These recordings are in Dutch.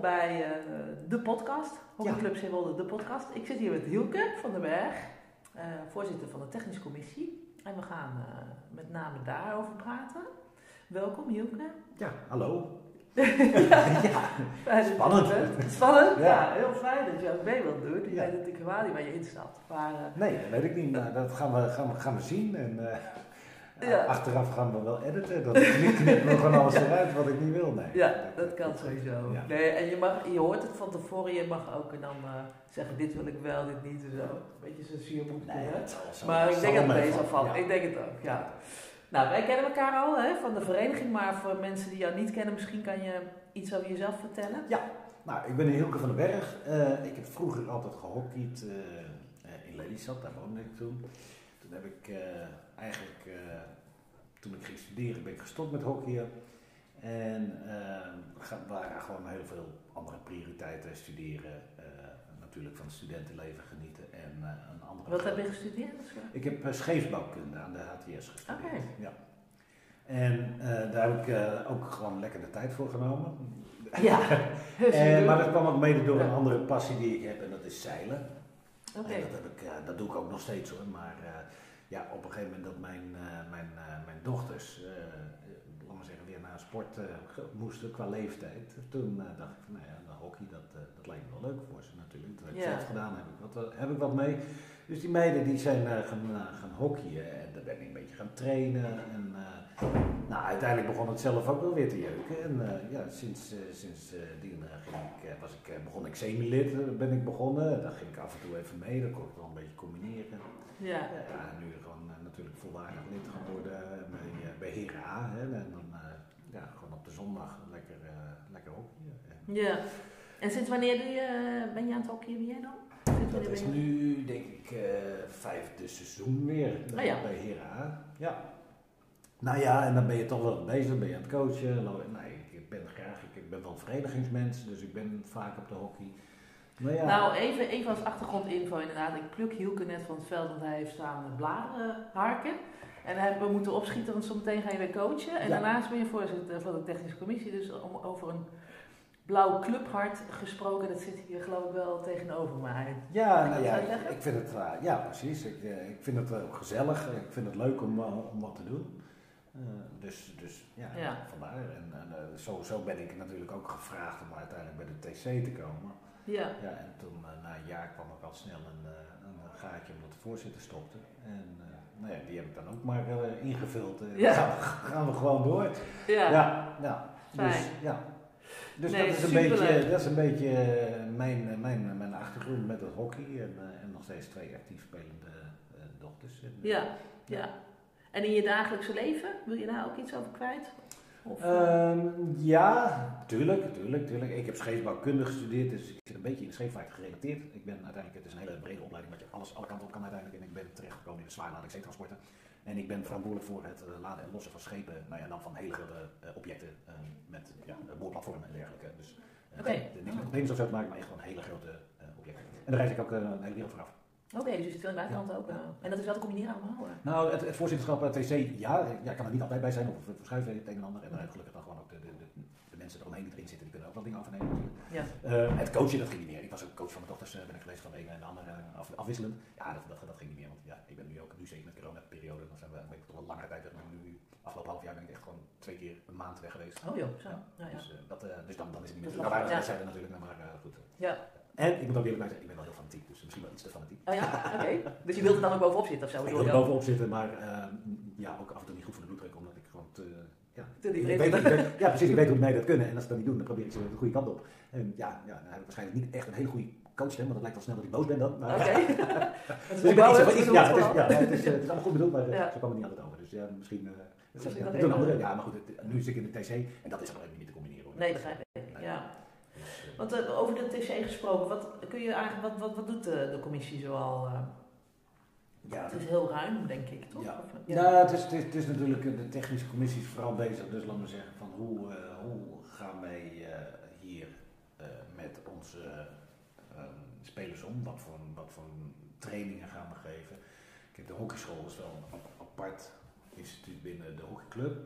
welkom bij uh, de podcast. Hockeyclub ja. Zeewolde, de podcast. Ik zit hier met Hielke van den Berg, uh, voorzitter van de technische commissie. En we gaan uh, met name daarover praten. Welkom Hielke. Ja, hallo. ja, spannend. Spannend? Ja. ja. heel fijn dat je ook mee wilt doen. Ik ja. weet natuurlijk helemaal niet waar je instapt. Maar, nee, dat weet ik niet. Maar dat gaan we, gaan we, gaan we zien. En, ja. Achteraf gaan we wel editen. Dat knipt me gewoon alles eruit wat ik niet wil. Nee. Ja, dat kan sowieso. Ja. Nee, en je, mag, je hoort het van tevoren, je mag ook en dan uh, zeggen: dit wil ik wel, dit niet en zo. Een beetje zo'n sierboek. Nee, maar ik denk dat het meestal valt. Ik denk het ook, ja. Nou, wij kennen elkaar al hè, van de vereniging, maar voor mensen die jou niet kennen, misschien kan je iets over jezelf vertellen? Ja, nou, ik ben Hilke van den Berg. Uh, ik heb vroeger altijd gehockeyd uh, in Lelystad, daar woonde ik toen. Toen heb ik eigenlijk, toen ik ging studeren, ben ik gestopt met hockeyen. En uh, waren gewoon heel veel andere prioriteiten. Studeren, uh, natuurlijk van het studentenleven genieten. En, een andere Wat heb je gestudeerd? Ik heb scheepsbouwkunde aan de HTS gestudeerd. Okay. Ja. En daar heb ik ook gewoon lekker de tijd voor genomen. Ja. en, maar dat kwam ook mede door een andere passie die ik heb en dat is zeilen. Oké. Dat, heb ik, dat doe ik ook nog steeds hoor. Maar ja, op een gegeven moment dat mijn, uh, mijn, uh, mijn dochters, uh, laten we zeggen, weer naar sport moesten qua leeftijd. Toen dacht ik van, nou ja, de hockey, dat, dat lijkt me wel leuk voor ze natuurlijk. Dat heb ik zelf gedaan, heb ik, wat, heb ik wat mee. Dus die meiden die zijn gaan, gaan hockeyen en daar ben ik een beetje gaan trainen. En, nou, uiteindelijk begon het zelf ook wel weer te jeuken. En ja, sinds, sinds die ging ik, was ik, begon ik semi-lid, ben ik begonnen. Daar ging ik af en toe even mee, dat kon ik wel een beetje combineren. Ja. ja nu gewoon uh, natuurlijk volwaardig lid geworden bij, uh, bij Hera. Hè, en dan uh, ja, gewoon op de zondag lekker, lekker hockeyen. Ja. En sinds wanneer doe je, ben je aan het hockeyen weer dan? Dat is nu denk ik vijfde seizoen weer oh, ja. bij Hera. Ja. Nou ja, en dan ben je toch wel bezig, ben je aan het coachen. Nee, ik ben graag, ik, ben wel verenigingsmens, dus ik ben vaak op de hockey. Nou, ja. nou even, even als achtergrondinfo inderdaad. Ik pluk Hielke net van het veld, want hij heeft staan bladeren harken. En hij, we moeten opschieten, want zometeen ga je weer coachen. En daarnaast ben je voorzitter van de technische commissie. Dus om, over een blauw clubhart gesproken, dat zit hier geloof ik wel tegenover mij. Ja, nou ja, ik, ik, vind het, uh, ja precies. Ik, uh, ik vind het ook gezellig. Ik vind het leuk om, uh, om wat te doen. dus, dus ja, ja. vandaar. En zo, zo ben ik natuurlijk ook gevraagd om uiteindelijk bij de TC te komen. Ja. ja en toen na een jaar kwam ook al snel een, een gaatje omdat de voorzitter stopte. En nou ja, die heb ik dan ook maar ingevuld. ja. gaan, gaan, we gewoon door. Ja. Ja, ja. Dus, ja. Dus nee, dat, is een beetje, dat is een beetje mijn, mijn, mijn achtergrond met het hockey en, en nog steeds twee actief spelende dochters. En, ja, ja. En in je dagelijkse leven, wil je daar ook iets over kwijt? Um, ja, tuurlijk, tuurlijk, tuurlijk. Ik heb scheepsbouwkunde gestudeerd, dus ik zit een beetje in de scheepvaart gerelateerd. Ik ben uiteindelijk, het is een hele brede opleiding, wat je alles alle kanten op kan uiteindelijk. En ik ben terechtgekomen in de zwaarlading zeetransporten. En ik ben verantwoordelijk voor het uh, laden en lossen van schepen, nou ja, dan van hele grote uh, objecten uh, met ja, boorplatformen en dergelijke. Dus okay. niks met containers of zo te maken, maar echt gewoon hele grote objecten. En daar reis ik ook een hele wereld vooraf. Oké, okay, dus je zit veel in het buitenland ook. Uh, en dat is wel te combineren allemaal? Nou, het, het voorzitterschap TC, ja, ja, ik kan er niet altijd bij zijn of verschuiven het een en ander. En dan gelukkig dan gewoon ook de, de, mensen eromheen erin zitten, die kunnen ook wel dingen natuurlijk. Ja. Uh, het coachen, dat ging niet meer. Ik was ook coach van mijn dochters, ben ik geweest van de ene en de andere af, afwisselend. Ja, dat, dat, dat, ging niet meer, want ja, ik ben nu ook, nu zeker met corona-periode, dan zijn we, ben ik toch wel langere tijd weg. Nu, afgelopen half jaar ben ik echt gewoon twee keer een maand weg geweest. Oh joh, zo. Ja. Ja, dus, dat, dus dan, dan is het niet meer. Dan waren we ja. natuurlijk, maar goed. Ja. En ik moet ook eerlijk zeggen, ik ben wel heel fanatiek, dus misschien wel iets te fanatiek. Oh ja, oké. Dus je wilt er dan ook bovenop zitten of zo? Ik wil er bovenop zitten, maar uh, ja, ook af en toe niet goed voor de bloeddruk, omdat ik gewoon te... Ja, te ik weet, ik weet, ja, precies. Ik weet hoe mij dat kunnen. En als ze dat niet doen, dan probeer ik ze de goede kant op. En ja, ja dan heb ik waarschijnlijk niet echt een hele goede coach, hè, maar dat lijkt wel snel dat ik boos ben dan. Oké. Okay. dus ik ben iets, ja, het is, ja, het, is, het is allemaal goed bedoeld, maar ja. zo kwam het niet altijd over. Dus ja, misschien... Uh, ja, doen andere, ja, maar goed, het, nu zit ik in de TC en dat is gewoon niet te combineren. Hoor. Nee, begrijp ik. Ja. Want uh, over de TC gesproken, wat, kun je eigenlijk, wat, wat, wat doet de, de commissie zoal? Uh, ja, het is heel ruim, denk ik, toch? Ja, of, ja. Nou, het, is, het, is, het is natuurlijk, de technische commissie is vooral bezig, dus laten we zeggen, van hoe, uh, hoe gaan wij hier met onze um, spelers om? Wat voor, wat voor trainingen gaan we geven? Kijk, de hockeyschool is wel een apart instituut binnen de hockeyclub.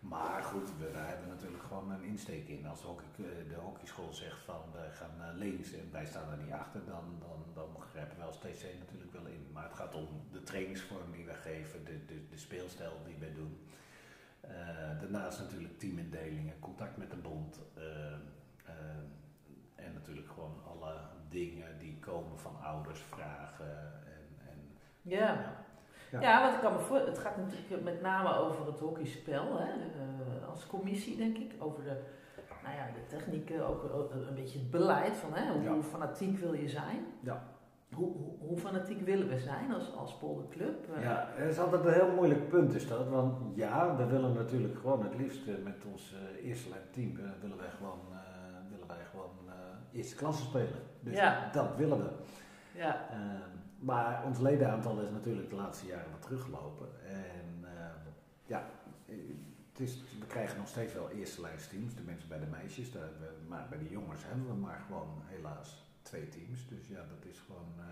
Maar goed, we, hebben natuurlijk gewoon een insteek in. Als de, hockey, de hockeyschool zegt van we gaan links en wij staan er niet achter, dan, dan, dan grijpen we als TC natuurlijk wel in. Maar het gaat om de trainingsvorm die we geven, de, de, de speelstijl die wij doen. daarnaast natuurlijk teamindelingen, contact met de bond. en natuurlijk gewoon alle dingen die komen van ouders, vragen. En, en ja. Ja. Ja. wat ik kan me voor, het gaat natuurlijk met name over het hockeyspel hè, uh, als commissie, denk ik. Over de, nou ja, de technieken, ook een beetje het beleid van hè, hoe, fanatiek wil je zijn. Ja. Hoe, hoe, hoe, fanatiek willen we zijn als, als polderclub? Uh, ja, het is altijd een heel moeilijk punt is dat. Want ja, we willen natuurlijk gewoon het liefst met ons uh, eerste lijn team, willen wij gewoon, willen wij gewoon eerste klasse spelen. Dus ja. dat willen we. Ja. Ehm, maar ons ledenaantal is natuurlijk de laatste jaren wat teruggelopen. En ehm, ja, het is, we krijgen nog steeds wel eerste lijnsteams, de mensen bij de meisjes. Daar, maar bij de jongens hebben we maar gewoon helaas twee teams. Dus ja, dat is gewoon. Uh,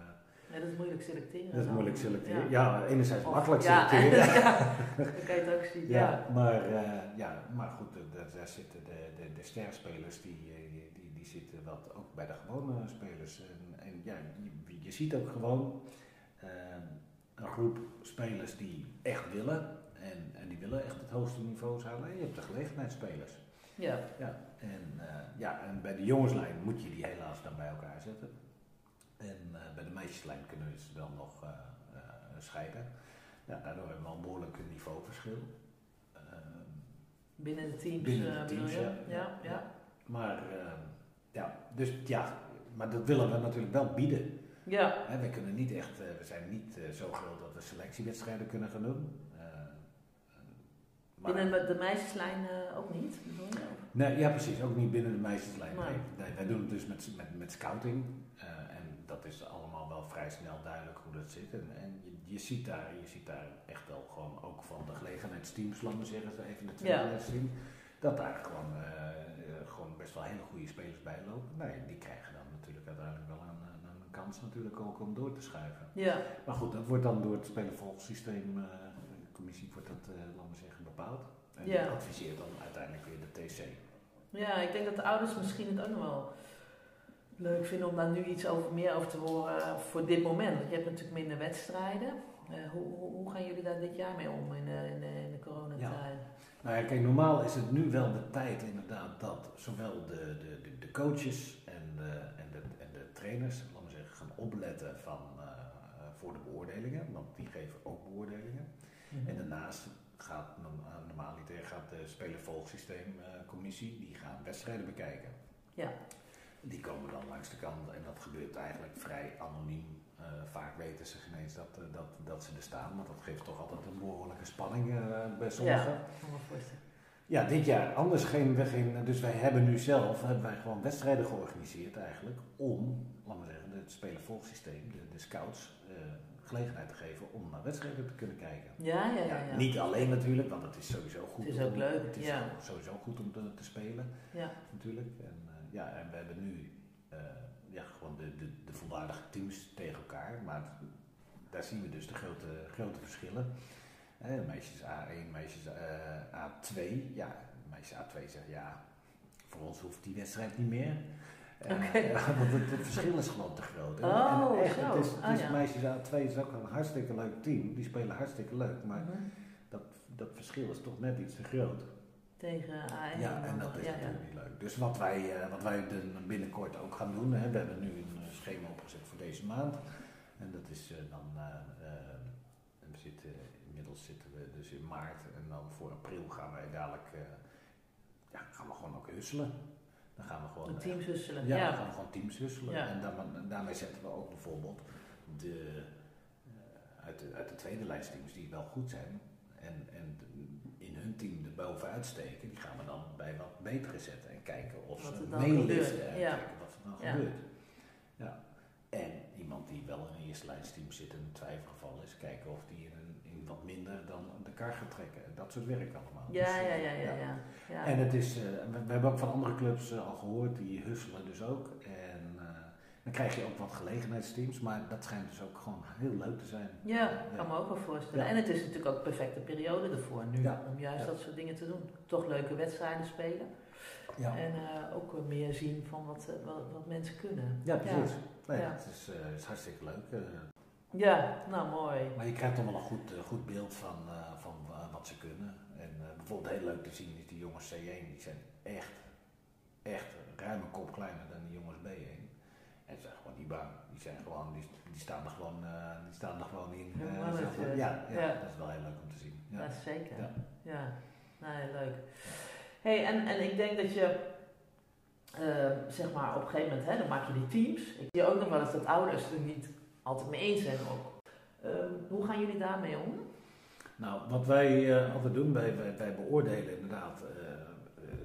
ja, dat is moeilijk selecteren. Dat is moeilijk selecteren. Ja, enerzijds makkelijk selecteren. Ja, dat kan je het ook zien. Ja, Maar, uh, ja, maar goed, daar, zitten de, de, de sterspelers die, die, die, die, zitten wat ook bij de gewone spelers. En, en ja, je ziet ook gewoon ehm, een groep spelers die echt willen. En, en die willen echt het hoogste niveau halen. je hebt de gelegenheidsspelers. Ja. ja, en, uh, ja. En bij de jongenslijn moet je die helaas dan bij elkaar zetten. En uh, bij de meisjeslijn kunnen we ze dan nog uh, scheiden. Ja, daardoor hebben we wel een behoorlijk niveauverschil. Binnen de teams. Binnen de teams, ja, ja, ja. Maar ja, dus ja, maar dat willen we natuurlijk wel bieden. Ja. Hè, we kunnen niet echt, uh, we zijn niet uh, zo groot dat we selectiewedstrijden kunnen gaan doen. Uh, binnen de meisjeslijn ook niet? Nee, ja precies, ook niet binnen de meisjeslijn. Nee. nee wij doen het dus met, met, met scouting. en dat is allemaal wel vrij snel duidelijk hoe dat zit. En, en je, je, ziet daar, je ziet daar echt wel gewoon ook van de gelegenheidsteams, laten we zeggen, even de tweede ja. dat daar gewoon, gewoon best wel hele goede spelers bij lopen. Nee, die krijgen dan natuurlijk uiteindelijk wel een kans natuurlijk ook om door te schuiven. Ja. Maar goed, dat wordt dan door het spelervolgsysteem, uh, de commissie wordt dat, uh, laten we zeggen, bepaald. En ja. adviseert dan uiteindelijk weer de TC. Ja, ik denk dat de ouders misschien het ook nog wel leuk vinden om daar nu iets over, meer over te horen voor dit moment. Want je hebt natuurlijk minder wedstrijden. Uh, hoe, hoe, hoe, gaan jullie daar dit jaar mee om in, in, in de coronatijd? Nou ja, kijk, normaal is het nu wel de tijd inderdaad dat zowel de, de, de, coaches en de, en, de, en de trainers, opletten van, uh, voor de beoordelingen, want die geven ook beoordelingen. Mhm. En daarnaast gaat normaliter gaat de spelervolgsysteemcommissie, die gaan wedstrijden bekijken. Ja. Die komen dan langs de kant en dat gebeurt eigenlijk vrij anoniem. Uh, vaak weten ze geen eens dat, dat, dat ze er staan, maar dat geeft toch altijd een behoorlijke spanning uh, bij sommigen. Ja, ja, dit jaar anders geen, geen, dus wij hebben nu zelf hebben wij gewoon wedstrijden georganiseerd eigenlijk om, laten we zeggen, het spelervolgsysteem, de, de scouts, uh, gelegenheid te geven om naar wedstrijden te kunnen kijken. Ja, ja, ja. ja, Niet alleen natuurlijk, want het is sowieso goed. Het is ook om, leuk. Het is ja. sowieso goed om te, te, spelen. Ja. Natuurlijk. En, uh, ja, en we hebben nu uh, ja, gewoon de, de, de volwaardige teams tegen elkaar. Maar daar zien we dus de grote, grote verschillen. Eh, meisjes A1, meisjes A2. Ja, meisjes A2 zeggen ja, voor ons hoeft die wedstrijd niet meer. Okay. want het, het, verschil is gewoon te groot. Oh, en echt, zo. Het is, het is oh, ja. Meisjes A2 is ook een hartstikke leuk team. Die spelen hartstikke leuk. Maar mm -hmm. dat, dat verschil is toch net iets te groot. Tegen A1. Ja, en dat is ja, natuurlijk niet leuk. Dus wat wij, uh, wat wij binnenkort ook gaan doen. Hè, we hebben nu een schema opgezet voor deze maand. En dat is uh, dan. Uh, we zitten, inmiddels zitten we dus in maart. En dan voor april gaan wij dadelijk. ja, gaan we gewoon ook husselen. Dan gaan we gewoon. Teams husselen. Ja, ja, dan gaan we gewoon teams husselen. En dan, daarmee zetten we ook bijvoorbeeld de, uh, uit, de, uit de tweede lijstteams die wel goed zijn. En, en in hun team er bovenuit steken, die gaan we dan bij wat betere zetten en kijken of wat ze meeliften en ja. kijken wat er dan gebeurt. Ja. En iemand die wel in een eerste lijnsteam zit en een twijfelgeval is, kijken of die in, een, in wat minder dan de kar gaat trekken. Dat soort werk allemaal. Ja, dus, ja, ja, ja, ja, ja. En het is, uh, we, we, hebben ook van andere clubs uh, al gehoord, die husselen dus ook. En uh, Dan krijg je ook wat gelegenheidsteams, maar dat schijnt dus ook gewoon heel leuk te zijn. Ja, ik kan me ook wel voorstellen. En het is natuurlijk ook een perfecte periode ervoor nu, om juist dat soort dingen te doen. Toch leuke wedstrijden spelen. Ja. En uh, ook meer zien van wat, wat, wat, mensen kunnen. Ja, precies. Ja. het, is, uh, is hartstikke leuk. Ja, nou mooi. Maar je krijgt toch wel een goed, goed beeld van, van wat ze kunnen. En bijvoorbeeld heel leuk te zien is die jongens C1, die zijn echt, echt ruim een kop kleiner dan die jongens B1. En ze zijn gewoon niet bang. Die, zijn gewoon, die, die, staan, er gewoon, uh, die staan er gewoon in. Ja, ja, ja, dat is wel heel leuk om te zien. Ja, ja zeker. Ja, ja. Nou, leuk. Hey, en, en ik denk dat je, uh, zeg maar, op een gegeven moment, hè, dan maak je die teams. Ik zie ook nog wel eens dat ouders er niet altijd mee eens zijn ook. Ehm, hoe gaan jullie daarmee om? Nou, wat wij altijd doen, wij, wij, wij beoordelen inderdaad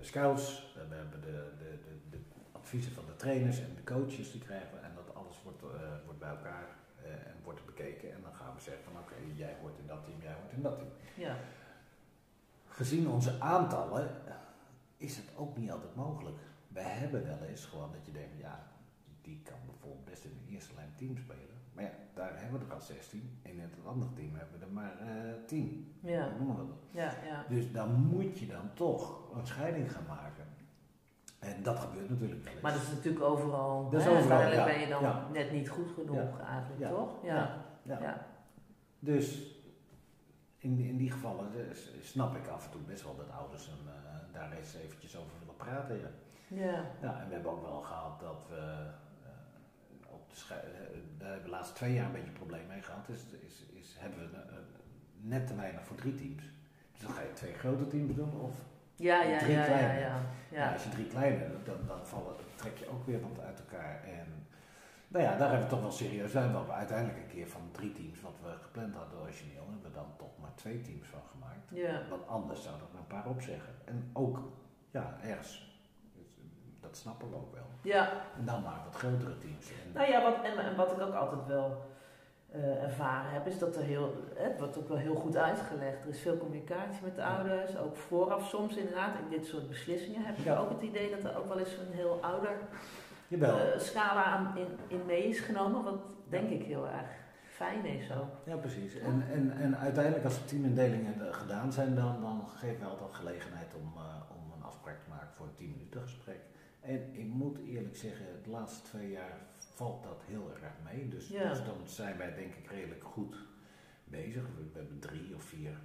scouts, we hebben de, de, de, de, adviezen van de trainers en de coaches die krijgen en dat alles wordt, uh, wordt bij elkaar uh, en wordt bekeken en dan gaan we zeggen van oké, okay, jij hoort in dat team, jij hoort in dat team. Ja. Gezien onze aantallen is het ook niet altijd mogelijk. We hebben wel eens gewoon dat je denkt, ja, die kan bijvoorbeeld best in de eerste lijn team spelen. Maar ja, daar hebben we er al 16. En in het andere team hebben we er maar uh, eh, 10. Ja. Ja, ja. Dus dan moet je dan toch een scheiding gaan maken. En dat gebeurt natuurlijk wel eens. Maar dat is natuurlijk overal. Dat is overal, ja. ben je dan net niet goed genoeg eigenlijk, toch? Ja. Ja. Dus in, in die gevallen snap ik af en toe best wel dat ouders hem, uh, daar eens eventjes over willen praten. Ja. Ja. ja. En we hebben ook wel gehad dat we daar hebben we de laatste twee jaar een beetje een probleem mee gehad. Is, is, is hebben we uh, net te weinig voor drie teams. Dus dan ga je twee grote teams doen of ja, ja, drie ja, kleine. Ja, ja, als je drie kleine doet, dan, dan, vallen, trek je ook weer wat uit elkaar. En nou ja, daar hebben we toch wel serieus zijn. We hebben uiteindelijk een keer van drie teams wat we gepland hadden origineel, hebben we dan toch maar twee teams van gemaakt. Want anders zouden er een paar opzeggen. En ook, ja, ergens dat snappen we ook wel. Ja. En dan maar wat grotere teams. nou ja, wat, en, en, wat ik ook altijd wel uh, ervaren heb, is dat er heel, het wordt ook wel heel goed uitgelegd. Er is veel communicatie met de ouders, ook vooraf soms inderdaad. In dit soort beslissingen heb je ook het idee dat er ook wel eens een heel ouder uh, scala aan, in, in mee is genomen, wat denk ik heel erg fijn is zo. Ja, precies. En, en, en uiteindelijk als de teamindelingen gedaan zijn, dan, dan geven we altijd gelegenheid om, uh, om een afspraak te maken voor een 10 minuten gesprek. En ik moet eerlijk zeggen, de laatste twee jaar valt dat heel erg mee. Dus, dus dan zijn wij denk ik redelijk goed bezig. We, hebben drie of vier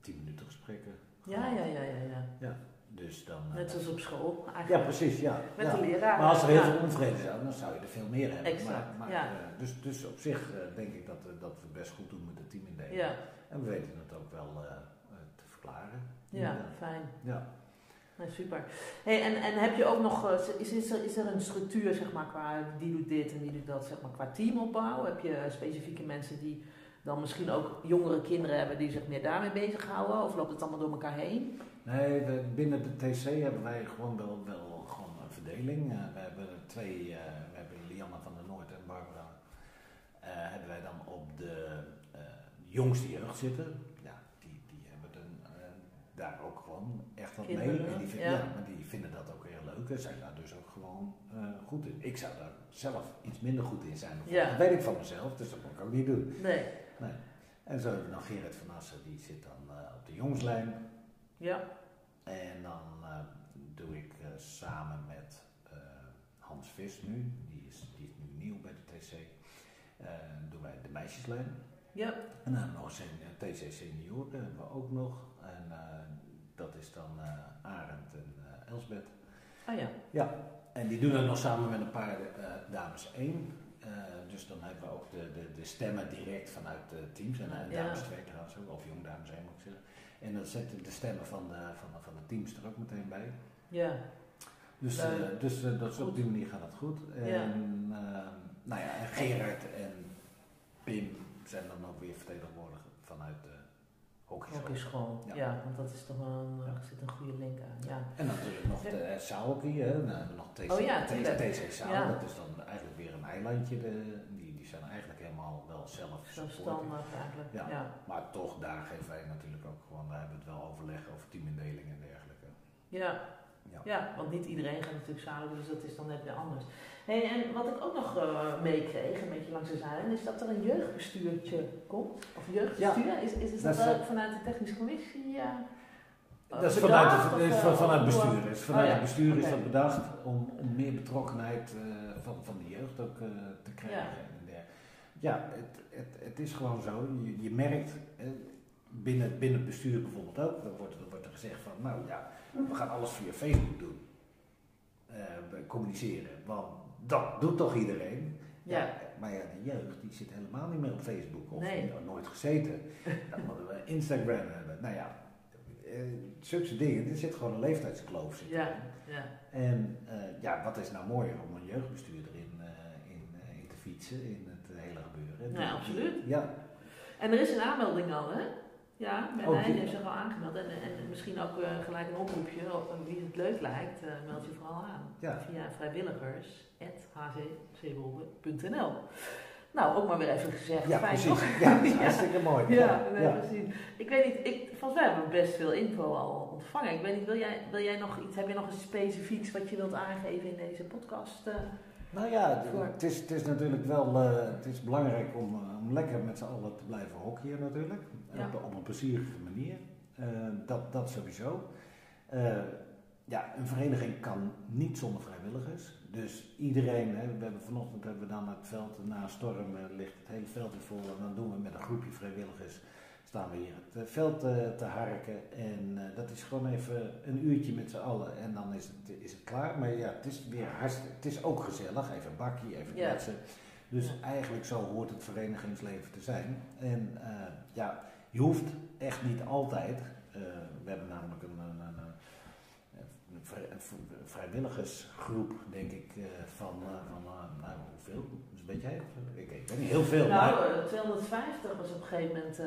tien minuten gesprekken. Ja, ja, ja, ja, ja. ja dus dan, Net zoals op school eigenlijk. Ja, precies, ja. Met de leraar. Maar als er heel veel onvrede zou, dan zou je er veel meer hebben. Exact, maar, ja. Uh, dus, dus op zich uh, denk ik dat, dat we best goed doen met de teamindeling. Ja. En we weten het ook wel te verklaren. Ja, fijn. Ja. Nee, super. Hey, en, en heb je ook nog, eh, is, is, er, is er een structuur zeg maar, qua die doet dit en die doet dat, zeg maar, qua teamopbouw? Heb je specifieke mensen die dan misschien ook jongere kinderen hebben die zich meer daarmee bezighouden? Of loopt het allemaal door elkaar heen? Nee, binnen de TC hebben wij gewoon wel, wel gewoon een verdeling. Uh, we hebben twee, we hebben Lianne van der Noord en Barbara, hebben wij dan op de jongste jeugd zitten daar ook gewoon echt wat mee. En die, ja. maar die vinden dat ook heel leuk en zijn daar dus ook gewoon uh, goed in. Ik zou daar zelf iets minder goed in zijn. Ja. Dat weet ik van mezelf, dus dat moet ik ook niet doen. Nee. nee. En zo hebben we nog Gerrit van Assen, die zit dan uh, op de jongslijn. Ja. En dan uh, doe ik samen met Hans Vis nu, die is, die is nu nieuw bij de TC, doen wij de meisjeslijn. Ja. En dan nog een TC senioren hebben we ook nog. En dat is dan uh, Arend en uh, Elsbeth. Ah ja. Ja, en die doen dat nog samen met een paar uh, dames één. dus dan hebben we ook de, de, de stemmen direct vanuit de teams. En, en dames twee trouwens ook, of jong dames één moet ik zeggen. En dan zetten de stemmen van de, van, van de teams er ook meteen bij. Ja. Dus, dus dat op die manier gaat dat goed. En, ja. nou ja, en Gerard en Pim zijn dan ook weer vertegenwoordigd vanuit de Hockeyschool. Ja. ja, want dat is toch wel een, ja. zit een goede link aan. Ja. En natuurlijk nog de uh, hè. Dan hebben we nog TC, oh, ja, TC Zaal, dat is dan eigenlijk weer een eilandje. De, die, die zijn eigenlijk helemaal wel zelf standaard eigenlijk. Ja. ja. Maar toch, daar geven wij natuurlijk ook gewoon, daar hebben we het wel overleg over teamindeling en dergelijke. Ja, Ja. want niet iedereen gaat natuurlijk samen, dus dat is dan net weer anders. Hey, en wat ik ook nog uh, meekreeg, een beetje langs de zijlijn, is dat er een jeugdbestuurtje komt. Of jeugdbestuur, is, is, is dat, dat vanuit de technische commissie? Ja. Dat is vanuit, het, is vanuit bestuur. Is vanuit het bestuur is dat bedacht om, om meer betrokkenheid uh, van, van de jeugd ook uh, te krijgen. Ja, ja het, het, het is gewoon zo. Je, je merkt binnen, binnen het bestuur bijvoorbeeld ook, dan wordt, dan wordt er gezegd van nou ja, we gaan alles via Facebook doen. communiceren. Want dat doet toch iedereen? Ja. Maar ja, de jeugd die zit helemaal niet meer op Facebook of nee. nooit gezeten. Dan moeten we Instagram hebben. Nou ja, uh, zulke dingen, er zit gewoon een leeftijdskloof. Zit ja, ja. En uh, ja, wat is nou mooier om een jeugdbestuurder in, uh, in, in, te fietsen in het hele gebeuren? Ja, absoluut. Ja. En er is een aanmelding al, hè? Ja, mijn oh, heeft zich al aangemeld. En, en misschien ook gelijk een oproepje, wie het leuk lijkt, meld je vooral aan. Ja. Via vrijwilligers.hczeewolde.nl nou, ook maar weer even gezegd. Ja, Fijn, precies. Ja, dat is hartstikke mooi. ja, ja, precies. Ik weet niet, ik, volgens mij hebben we best veel info al ontvangen. Ik weet niet, wil jij, wil jij nog iets, heb je nog iets specifieks wat je wilt aangeven in deze podcast? Nou ja, het is, het is natuurlijk wel uh, het is belangrijk om, uh, om lekker met z'n allen te blijven hockeyen natuurlijk. Ja. Op, op, een plezierige manier. dat, dat sowieso. ja, een vereniging kan niet zonder vrijwilligers. Dus iedereen, hè, we hebben vanochtend hebben we dan het veld na storm, eh, ligt het hele veld vol. En dan doen we met een groepje vrijwilligers, staan we hier het eh, veld te, eh, te harken. En dat is gewoon even een uurtje met z'n allen en dan is het, is het klaar. Maar ja, het is weer hartstikke, het is ook gezellig, even een bakje, even kletsen. Dus eigenlijk zo hoort het verenigingsleven te zijn. En ja, je hoeft echt niet altijd, we hebben namelijk een vrijwilligersgroep, denk ik, eh, van, eh, van uh, nou, hoeveel? Dus weet jij? Ik, ik weet niet heel veel. Nou, maar... 250 was op een gegeven moment, uh,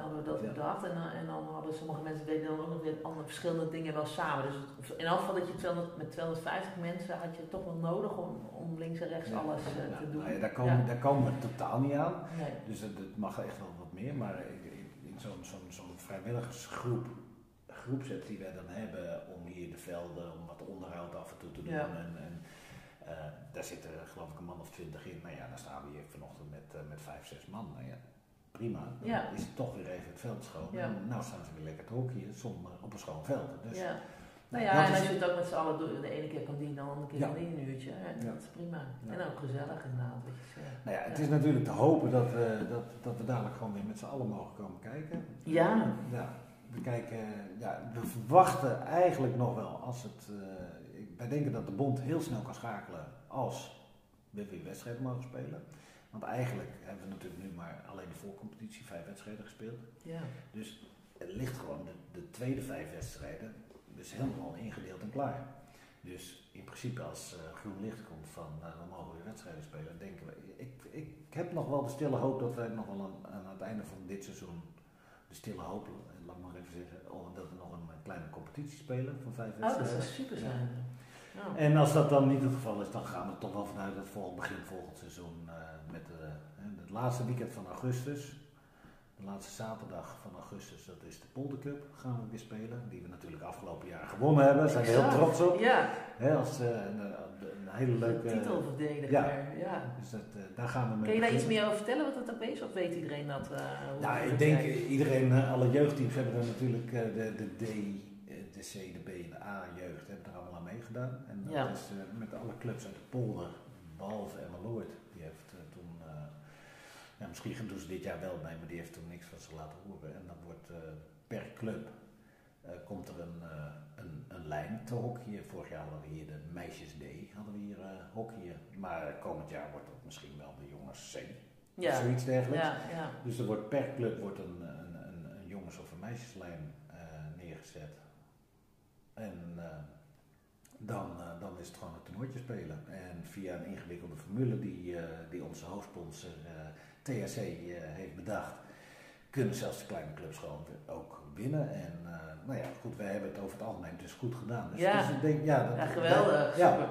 hadden we dat bedacht. En, en dan hadden sommige mensen deden dan ook nog weer andere verschillende dingen wel samen. Dus in elk geval dat je 200, met 250 mensen had je toch wel nodig om, om links en rechts alles te doen. Nou daar, komen, daar komen we totaal niet aan. Nee. Dus het, mag echt wel wat meer. Maar in zo'n zo'n zo'n vrijwilligersgroep groepset die wij dan hebben om hier de velden, om wat onderhoud af en toe te doen. En, en uh, daar zitten geloof ik een man of twintig in. Nou ja, dan staan we hier vanochtend met, uh, met vijf, zes man. Nou ja, prima. Dan ja. is het toch weer even het veld schoon. En nou staan ze weer lekker te hockeyen zonder op een schoon veld. Dus, ja. Nou ja, en als je het ook met z'n allen doet, de ene keer kan die, dan de andere keer kan die een uurtje. Dat is prima. En ook gezellig inderdaad. Nou ja, het is natuurlijk te hopen dat, we, dat, dat we dadelijk gewoon weer met z'n allen mogen komen kijken. Ja. ja we kijken, ja, we verwachten eigenlijk nog wel als het. Uh, wij denken dat de bond heel snel kan schakelen als we weer wedstrijden mogen spelen. Want eigenlijk hebben we natuurlijk nu maar alleen de voorcompetitie vijf wedstrijden gespeeld. Ja. Dus het ligt gewoon de, de tweede vijf wedstrijden dus helemaal ingedeeld en klaar. Dus in principe als uh, groen licht komt van uh, we mogen weer wedstrijden spelen, denken we. Ik, ik heb nog wel de stille hoop dat wij nog wel aan, aan het einde van dit seizoen de stille hoop even zeggen, dat we nog een kleine competitie spelen van vijf wedstrijden. Oh, dat zou super zijn. Ja. En als dat dan niet het geval is, dan gaan we toch wel vanuit het volgend, begin volgend seizoen uh, met de, het laatste weekend van augustus. De laatste zaterdag van augustus, dat is de Polder Cup, gaan we weer spelen. Die we natuurlijk afgelopen jaar gewonnen hebben. Daar zijn we heel trots op. Ja. als uh, een, een, hele leuke... Titelverdediger. Ja. ja. Dus dat, uh, daar gaan we mee Kun je daar iets meer over vertellen wat het ook is? Of weet iedereen dat? Uh, nou, ik denk iedereen, alle jeugdteams hebben er natuurlijk de, de D, de C, de B en de A jeugd hebben er allemaal aan meegedaan. En dat is met alle clubs uit de polder, behalve Emma Loord, die heeft toen ja, misschien doen ze dit jaar wel mee, maar die heeft toen niks van ze laten horen. En dan wordt uh, per club uh, komt er een, uh, een, een, lijn te hockeyen. Vorig jaar hadden we hier de meisjes D, hadden we hier hockeyen. Maar komend jaar wordt het misschien wel de jongens C. Ja. Of zoiets dergelijks. Ja, ja. Dus er wordt per club wordt een, een, een, een jongens- of een meisjeslijn neergezet. En dan, dan is het gewoon een toernooitje spelen. En via een ingewikkelde formule die, die onze hoofdsponsor uh, eh, heeft bedacht, kunnen zelfs de kleine clubs gewoon ook winnen. En uh, nou ja, goed, wij hebben het over het algemeen dus goed gedaan. Dus, ja. dus ik denk, ja, dat, ja geweldig. Ja. Super.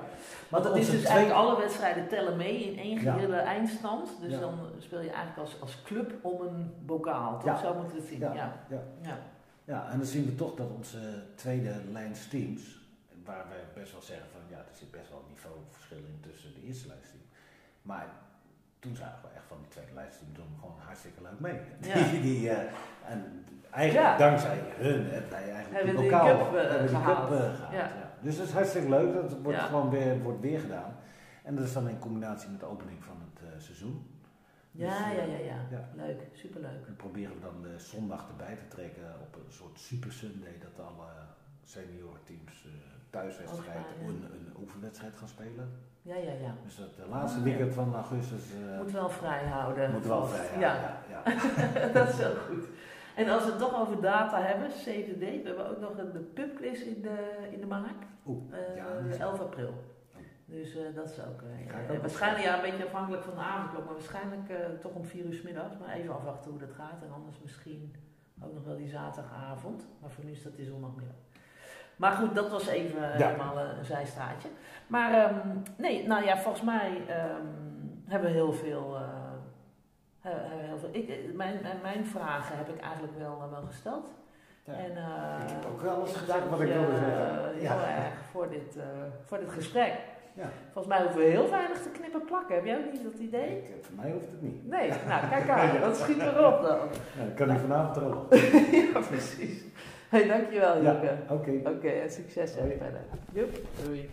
Want dat is dus twee... eigenlijk alle wedstrijden tellen mee in één gehele eindstand. Dus dan speel je eigenlijk als, als club om een bokaal. Toch? Zo moeten we het zien. Ja. Ja. Ja. Ja. en dan zien we toch dat onze tweede lijns teams waar wij best wel zeggen van ja, er zit best wel een niveauverschil in tussen de eerste lijstteam. Maar toen zagen we echt van die tweede lijstteam doen gewoon hartstikke leuk mee. Ja. Die, die, eh, en eigenlijk Ja. dankzij hun hebben wij eigenlijk Hebben die bokaal cup, eh, hebben die gehaald. cup, eh, gehaald. Ja. Dus dat is hartstikke leuk, dat wordt gewoon weer, wordt weer gedaan. En dat is dan in combinatie met de opening van het seizoen. Ja, Dus, ja, ja, ja, ja. Leuk, superleuk. Dan proberen we dan de zondag erbij te trekken op een soort super Sunday dat alle seniorteams eh thuiswedstrijd Oh, ja. een, een oefenwedstrijd gaan spelen. Ja, ja, ja. Dus dat de laatste Ah, weekend van augustus eh, Moet wel vrij houden. moet wel vrij. Ja, Ja, ja, ja. dat is wel goed. En als we het toch over data hebben, CDD, we hebben ook nog de pubquiz in de, in de maak. Oeh, Eh, ja, dat is- 11 april. Oh. Dus eh, dat is ook. eh, eh, ook waarschijnlijk, ja, een beetje afhankelijk van de avondklok, maar waarschijnlijk eh, toch om 4 uur 's middags. Maar even afwachten hoe dat gaat. En anders misschien ook nog wel die zaterdagavond. Maar voor nu is dat die zondagmiddag. Maar goed, dat was even eh, Ja. helemaal eh, een zijstaatje. Maar ehm, nee, nou ja, volgens mij ehm, hebben we heel veel. we heel veel ik, mijn, mijn, vragen heb ik eigenlijk wel, wel gesteld. Ja. En, Ik heb ook wel eens dank wat ik wilde zeggen. Ja. Heel erg voor dit, voor dit gesprek. Ja. Volgens mij hoeven we heel weinig te knippen plakken. Heb jij ook niet dat idee? Ik, voor mij hoeft het niet. Nee, nou kijk aan, dat schiet erop dan. Ja, dan kan ik vanavond erop. ja, precies. Hey, dankjewel Joke. Ja, Oké. Okay. Oké, okay, en succes Hoi. verder. Joep, doei.